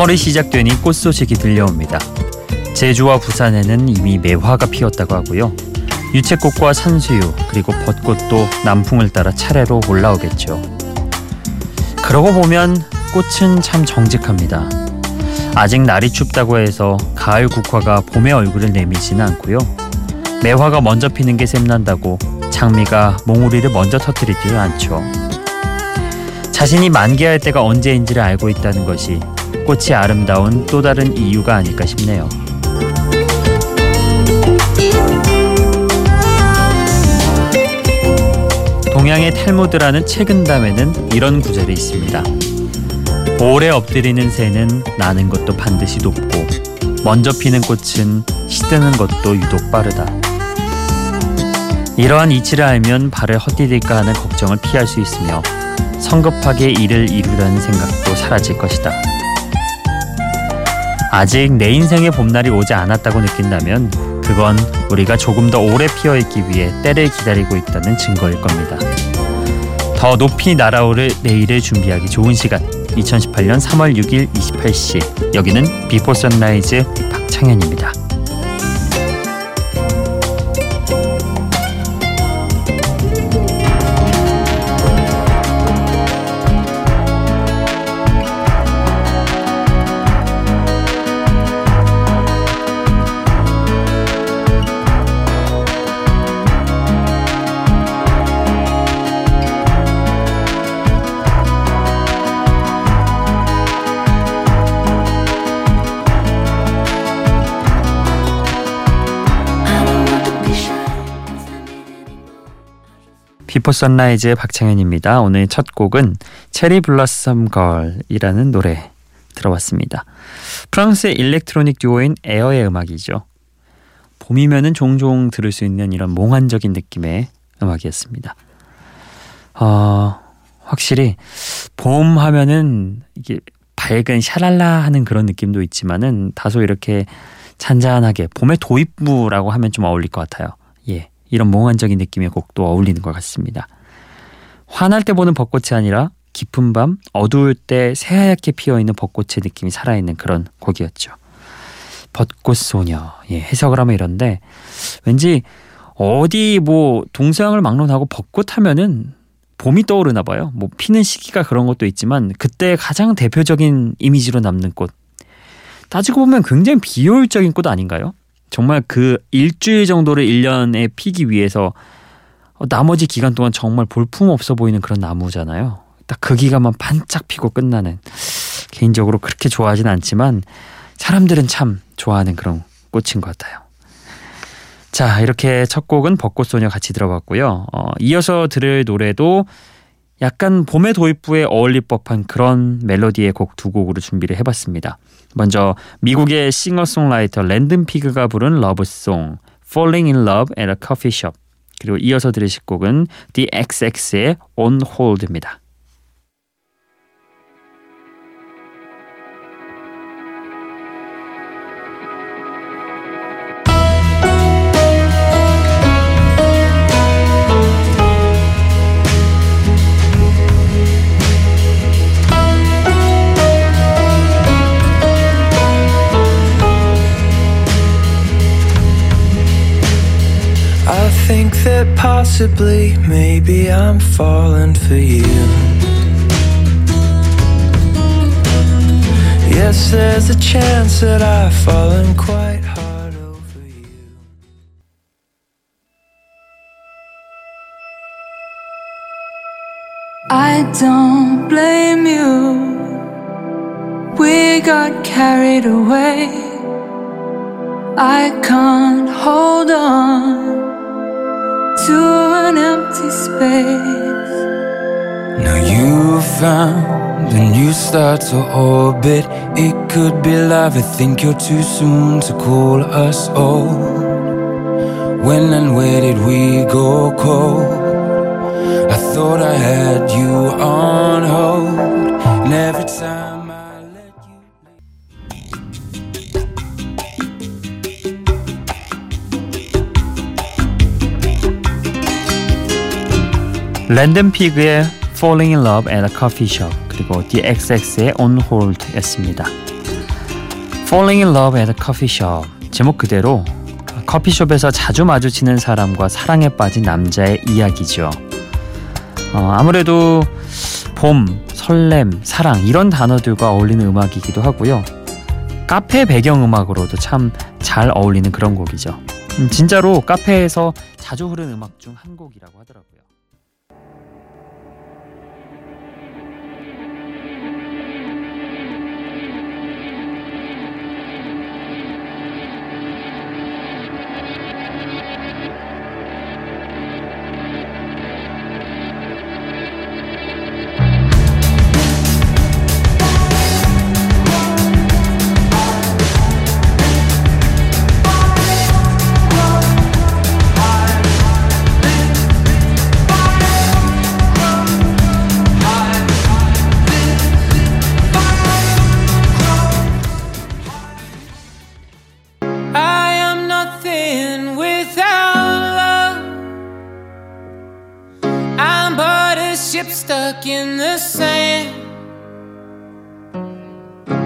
3월이 시작되니 꽃 소식이 들려옵니다. 제주와 부산에는 이미 매화가 피었다고 하고요. 유채꽃과 산수유 그리고 벚꽃도 남풍을 따라 차례로 올라오겠죠. 그러고 보면 꽃은 참 정직합니다. 아직 날이 춥다고 해서 가을 국화가 봄의 얼굴을 내미지는 않고요. 매화가 먼저 피는 게 샘난다고 장미가 몽우리를 먼저 터뜨리지는 않죠. 자신이 만개할 때가 언제인지를 알고 있다는 것이 꽃이 아름다운 또 다른 이유가 아닐까 싶네요. 동양의 탈무드라는 책은담에는 이런 구절이 있습니다. 오래 엎드리는 새는 나는 것도 반드시 돕고 먼저 피는 꽃은 시드는 것도 유독 빠르다. 이러한 이치를 알면 발을 헛디딜까 하는 걱정을 피할 수 있으며 성급하게 일을 이루려는 생각도 사라질 것이다. 아직 내 인생의 봄날이 오지 않았다고 느낀다면 그건 우리가 조금 더 오래 피어 있기 위해 때를 기다리고 있다는 증거일 겁니다. 더 높이 날아오를 내일을 준비하기 좋은 시간 2018년 3월 6일 28시 여기는 비포 선라이즈 박창현입니다. 비포 선라이즈의 박창현입니다. 오늘 첫 곡은 Cherry Blossom Girl이라는 노래 들어봤습니다. 프랑스의 일렉트로닉 듀오인 에어의 음악이죠. 봄이면은 종종 들을 수 있는 이런 몽환적인 느낌의 음악이었습니다. 어, 확실히 봄 하면은 이게 밝은 샤랄라 하는 그런 느낌도 있지만은 다소 이렇게 잔잔하게 봄의 도입부라고 하면 좀 어울릴 것 같아요. 예. 이런 몽환적인 느낌의 곡도 어울리는 것 같습니다. 환할 때 보는 벚꽃이 아니라 깊은 밤 어두울 때 새하얗게 피어있는 벚꽃의 느낌이 살아있는 그런 곡이었죠. 벚꽃 소녀 예, 해석을 하면 이런데 왠지 어디 뭐 동서양을 막론하고 벚꽃 하면은 봄이 떠오르나 봐요. 뭐 피는 시기가 그런 것도 있지만 그때 가장 대표적인 이미지로 남는 꽃. 따지고 보면 굉장히 비효율적인 꽃 아닌가요? 정말 그 일주일 정도를 1년에 피기 위해서 어, 나머지 기간 동안 정말 볼품 없어 보이는 그런 나무잖아요. 딱 그 기간만 반짝 피고 끝나는 개인적으로 그렇게 좋아하진 않지만 사람들은 참 좋아하는 그런 꽃인 것 같아요. 자 이렇게 첫 곡은 벚꽃소녀 같이 들어봤고요. 어, 이어서 들을 노래도 약간 봄의 도입부에 어울릴 법한 그런 멜로디의 곡 두 곡으로 준비를 해봤습니다. 먼저 미국의 싱어송라이터 랜든 피그가 부른 러브송 Falling in Love at a Coffee Shop 그리고 이어서 들으실 곡은 The XX의 On Hold입니다. That possibly, maybe I'm falling for you. Yes, there's a chance that I've fallen quite hard over you. I don't blame you. We got carried away. I can't hold on to an empty space. Now you found a new star to orbit. It could be love. I think you're too soon to call us old. When and where did we go cold? I thought I had you on hold, 랜덤 피그의 Falling in Love at a Coffee Shop 그리고 The XX의 On Hold였습니다. Falling in Love at a Coffee Shop 제목 그대로 커피숍에서 자주 마주치는 사람과 사랑에 빠진 남자의 이야기죠. 어, 아무래도 봄, 설렘, 사랑 이런 단어들과 어울리는 음악이기도 하고요. 카페 배경 음악으로도 참 잘 어울리는 그런 곡이죠. 음, 진짜로 카페에서 자주 흐르는 음악 중 한 곡이라고 하더라고요.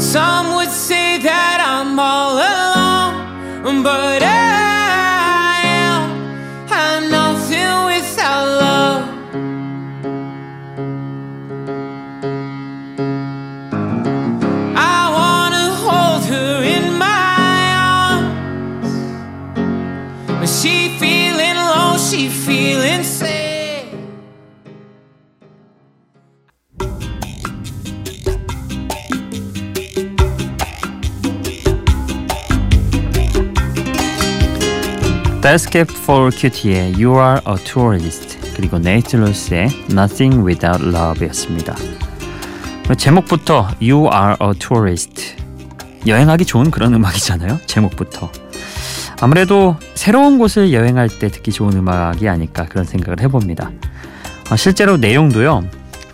Some would say that I'm all alone, but I Escape for Cutie의 You Are a Tourist 그리고 네이트 로스의 Nothing Without Love였습니다. 제목부터 You Are a Tourist 여행하기 좋은 그런 음악이잖아요. 제목부터 아무래도 새로운 곳을 여행할 때 듣기 좋은 음악이 아닐까 그런 생각을 해봅니다. 어, 실제로 내용도요.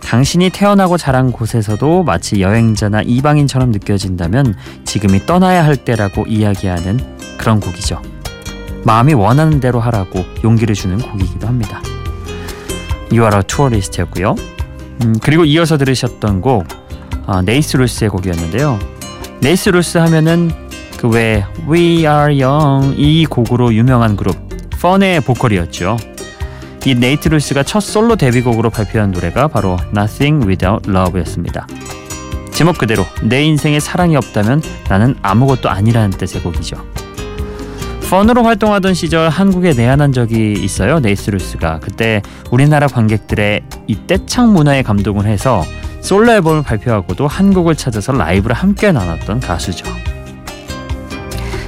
당신이 태어나고 자란 곳에서도 마치 여행자나 이방인처럼 느껴진다면 지금이 떠나야 할 때라고 이야기하는 그런 곡이죠. 마음이 원하는 대로 하라고 용기를 주는 곡이기도 합니다. A Tourist였고요. 음, 그리고 이어서 들으셨던 곡 어, 네이트 루스의 곡이었는데요. 네이트 루스 하면은 그왜 We Are Young 이 곡으로 유명한 그룹 fun의 보컬이었죠. 이 네이트 루스가 첫 솔로 데뷔곡으로 발표한 노래가 바로 Nothing Without Love였습니다. 제목 그대로 내 인생에 사랑이 없다면 나는 아무것도 아니라는 뜻의 곡이죠. fun으로 활동하던 시절 한국에 내한한 적이 있어요. 네이트 루스가 그때 우리나라 관객들의 이 떼창 문화에 감동을 해서 솔로 앨범을 발표하고도 한국을 찾아서 라이브를 함께 나눴던 가수죠.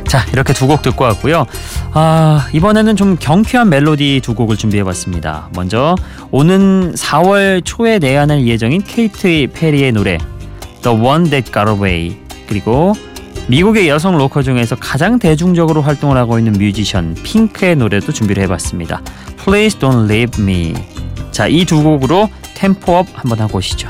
자 이렇게 두 곡 듣고 왔고요. 아 이번에는 좀 경쾌한 멜로디 두 곡을 준비해봤습니다. 먼저 오는 4월 초에 내한할 예정인 케이트 페리의 노래 The One That Got Away 그리고 미국의 여성 로커 중에서 가장 대중적으로 활동을 하고 있는 뮤지션 핑크의 노래도 준비를 해봤습니다. Please Don't Leave Me. 자, 이 두 곡으로 템포업 한번 하고 오시죠.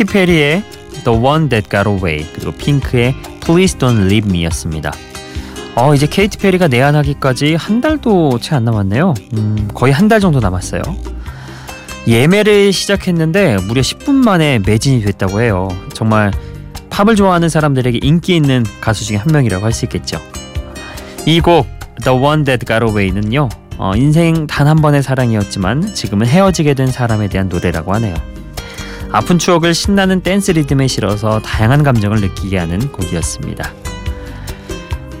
케이티 페리의 The One That Got Away 그리고 핑크의 Please Don't Leave Me였습니다. 어 이제 케이티 페리가 내한하기까지 한 달도 채 안 남았네요. 음, 거의 한 달 정도 남았어요. 예매를 시작했는데 무려 10분 만에 매진이 됐다고 해요. 정말 팝을 좋아하는 사람들에게 인기 있는 가수 중에 한 명이라고 할 수 있겠죠. 이 곡 The One That Got Away는요. 어, 인생 단 한 번의 사랑이었지만 지금은 헤어지게 된 사람에 대한 노래라고 하네요. 아픈 추억을 신나는 댄스 리듬에 실어서 다양한 감정을 느끼게 하는 곡이었습니다.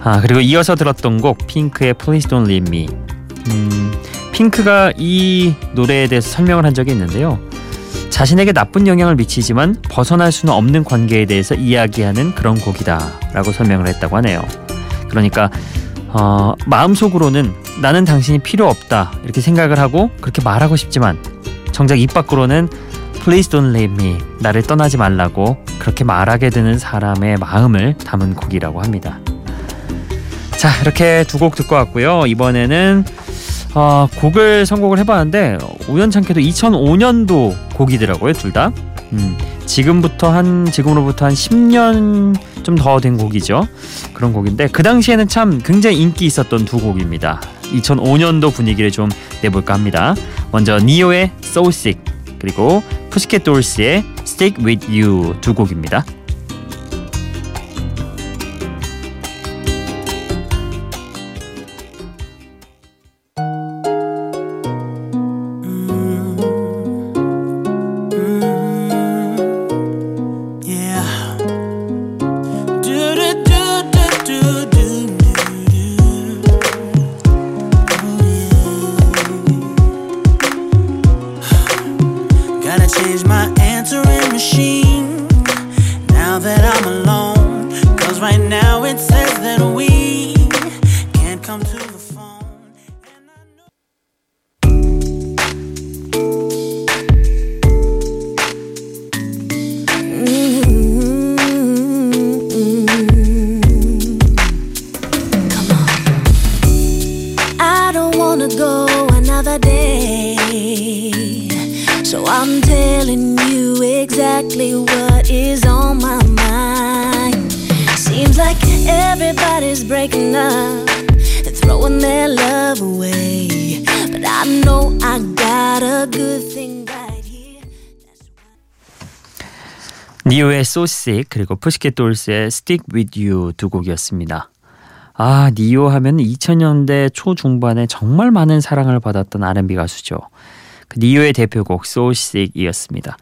아 그리고 이어서 들었던 곡 핑크의 Please Don't Leave Me. 음, 핑크가 이 노래에 대해서 설명을 한 적이 있는데요. 자신에게 나쁜 영향을 미치지만 벗어날 수는 없는 관계에 대해서 이야기하는 그런 곡이다라고 설명을 했다고 하네요. 그러니까 어, 마음속으로는 나는 당신이 필요 없다 이렇게 생각을 하고 그렇게 말하고 싶지만 정작 입 밖으로는 Please don't leave me 나를 떠나지 말라고 그렇게 말하게 되는 사람의 마음을 담은 곡이라고 합니다. 자 이렇게 두 곡 듣고 왔고요. 이번에는 어, 곡을 선곡을 해봤는데 우연찮게도 2005년도 곡이더라고요 둘 다. 음, 지금부터 한 지금으로부터 한 10년 좀 더 된 곡이죠. 그런 곡인데 그 당시에는 참 굉장히 인기 있었던 두 곡입니다. 2005년도 분위기를 좀 내볼까 합니다. 먼저 니오의 So Sick 그리고 푸시켓 돌스의 Stick With You 두 곡입니다. 니요의 So Sick 그리고 Pussycat Dolls의 Stick With You 두 곡이었습니다. 아, 니요 하면 2000년대 초중반에 정말 많은 사랑을 받았던 R&B 가수죠. 그 니요의 대표곡 So Sick이었습니다.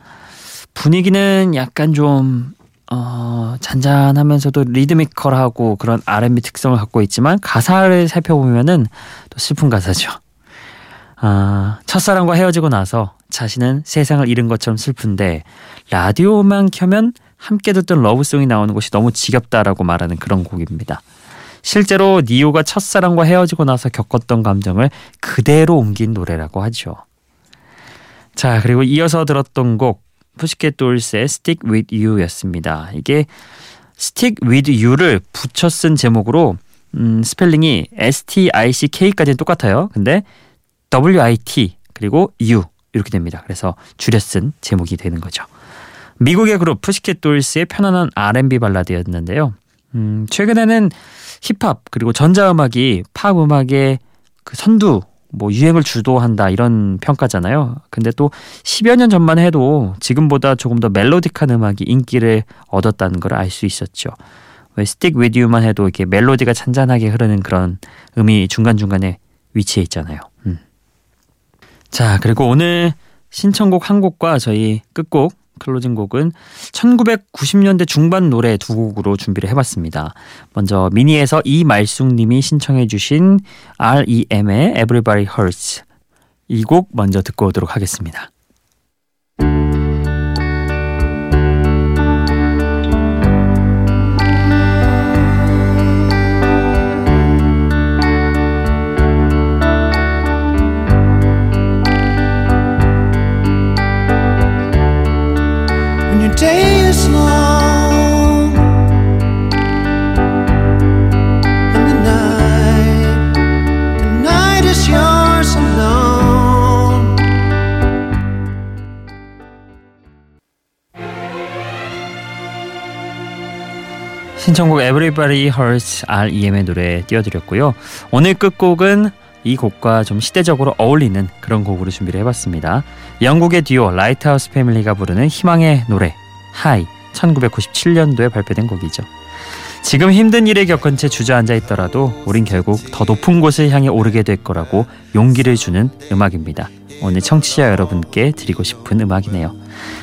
분위기는 약간 좀 어, 잔잔하면서도 리드미컬하고 그런 R&B 특성을 갖고 있지만 가사를 살펴보면은 또 슬픈 가사죠. 아, 첫사랑과 헤어지고 나서 자신은 세상을 잃은 것처럼 슬픈데 라디오만 켜면 함께 듣던 love song이 나오는 것이 너무 지겹다라고 말하는 그런 곡입니다. 실제로 니요가 첫사랑과 헤어지고 나서 겪었던 감정을 그대로 옮긴 노래라고 하죠. 자, 그리고 이어서 들었던 곡 Pussycat Dolls의 Stick With You였습니다. 이게 Stick With You를 붙여 쓴 제목으로 음, 스펠링이 S-T-I-C-K까지는 똑같아요. 근데 W-I-T 그리고 U 이렇게 됩니다. 그래서 줄여 쓴 제목이 되는 거죠. 미국의 그룹 Pussycat Dolls의 편안한 R&B 발라드였는데요. 음, 최근에는 힙합 그리고 전자음악이 팝 음악의 그 선두 뭐 유행을 주도한다 이런 평가잖아요. 근데 또 10여 년 전만 해도 지금보다 조금 더 멜로디한 음악이 인기를 얻었다는 걸 알 수 있었죠. 왜 Stick With You만 해도 이렇게 멜로디가 잔잔하게 흐르는 그런 음이 중간중간에 위치해 있잖아요. 음. 자, 그리고 오늘 신청곡 한 곡과 저희 끝곡 클로징 곡은 1990년대 중반 노래 두 곡으로 준비를 해봤습니다. 먼저 미니에서 이말숙님이 신청해주신 R.E.M의 Everybody Hurts 이 곡 먼저 듣고 오도록 하겠습니다. 신청곡 Everybody Hurts REM의 노래 띄워드렸고요. 오늘 끝곡은 이 곡과 좀 시대적으로 어울리는 그런 곡으로 준비를 해봤습니다. 영국의 듀오 Lighthouse Family가 부르는 희망의 노래 High 1997년도에 발표된 곡이죠. 지금 힘든 일에 겪은 채 주저앉아 있더라도 우린 결국 더 높은 곳을 향해 오르게 될 거라고 용기를 주는 음악입니다. 오늘 청취자 여러분께 드리고 싶은 음악이네요.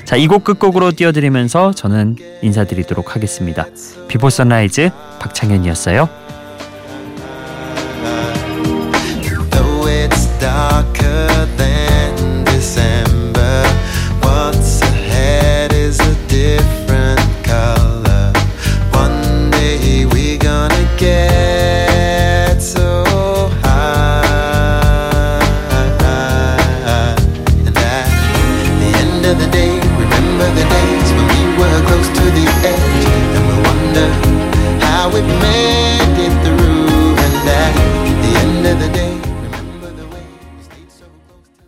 자, 이 곡 끝곡으로 띄워드리면서 저는 인사드리도록 하겠습니다. 비포 선라이즈 박창현이었어요.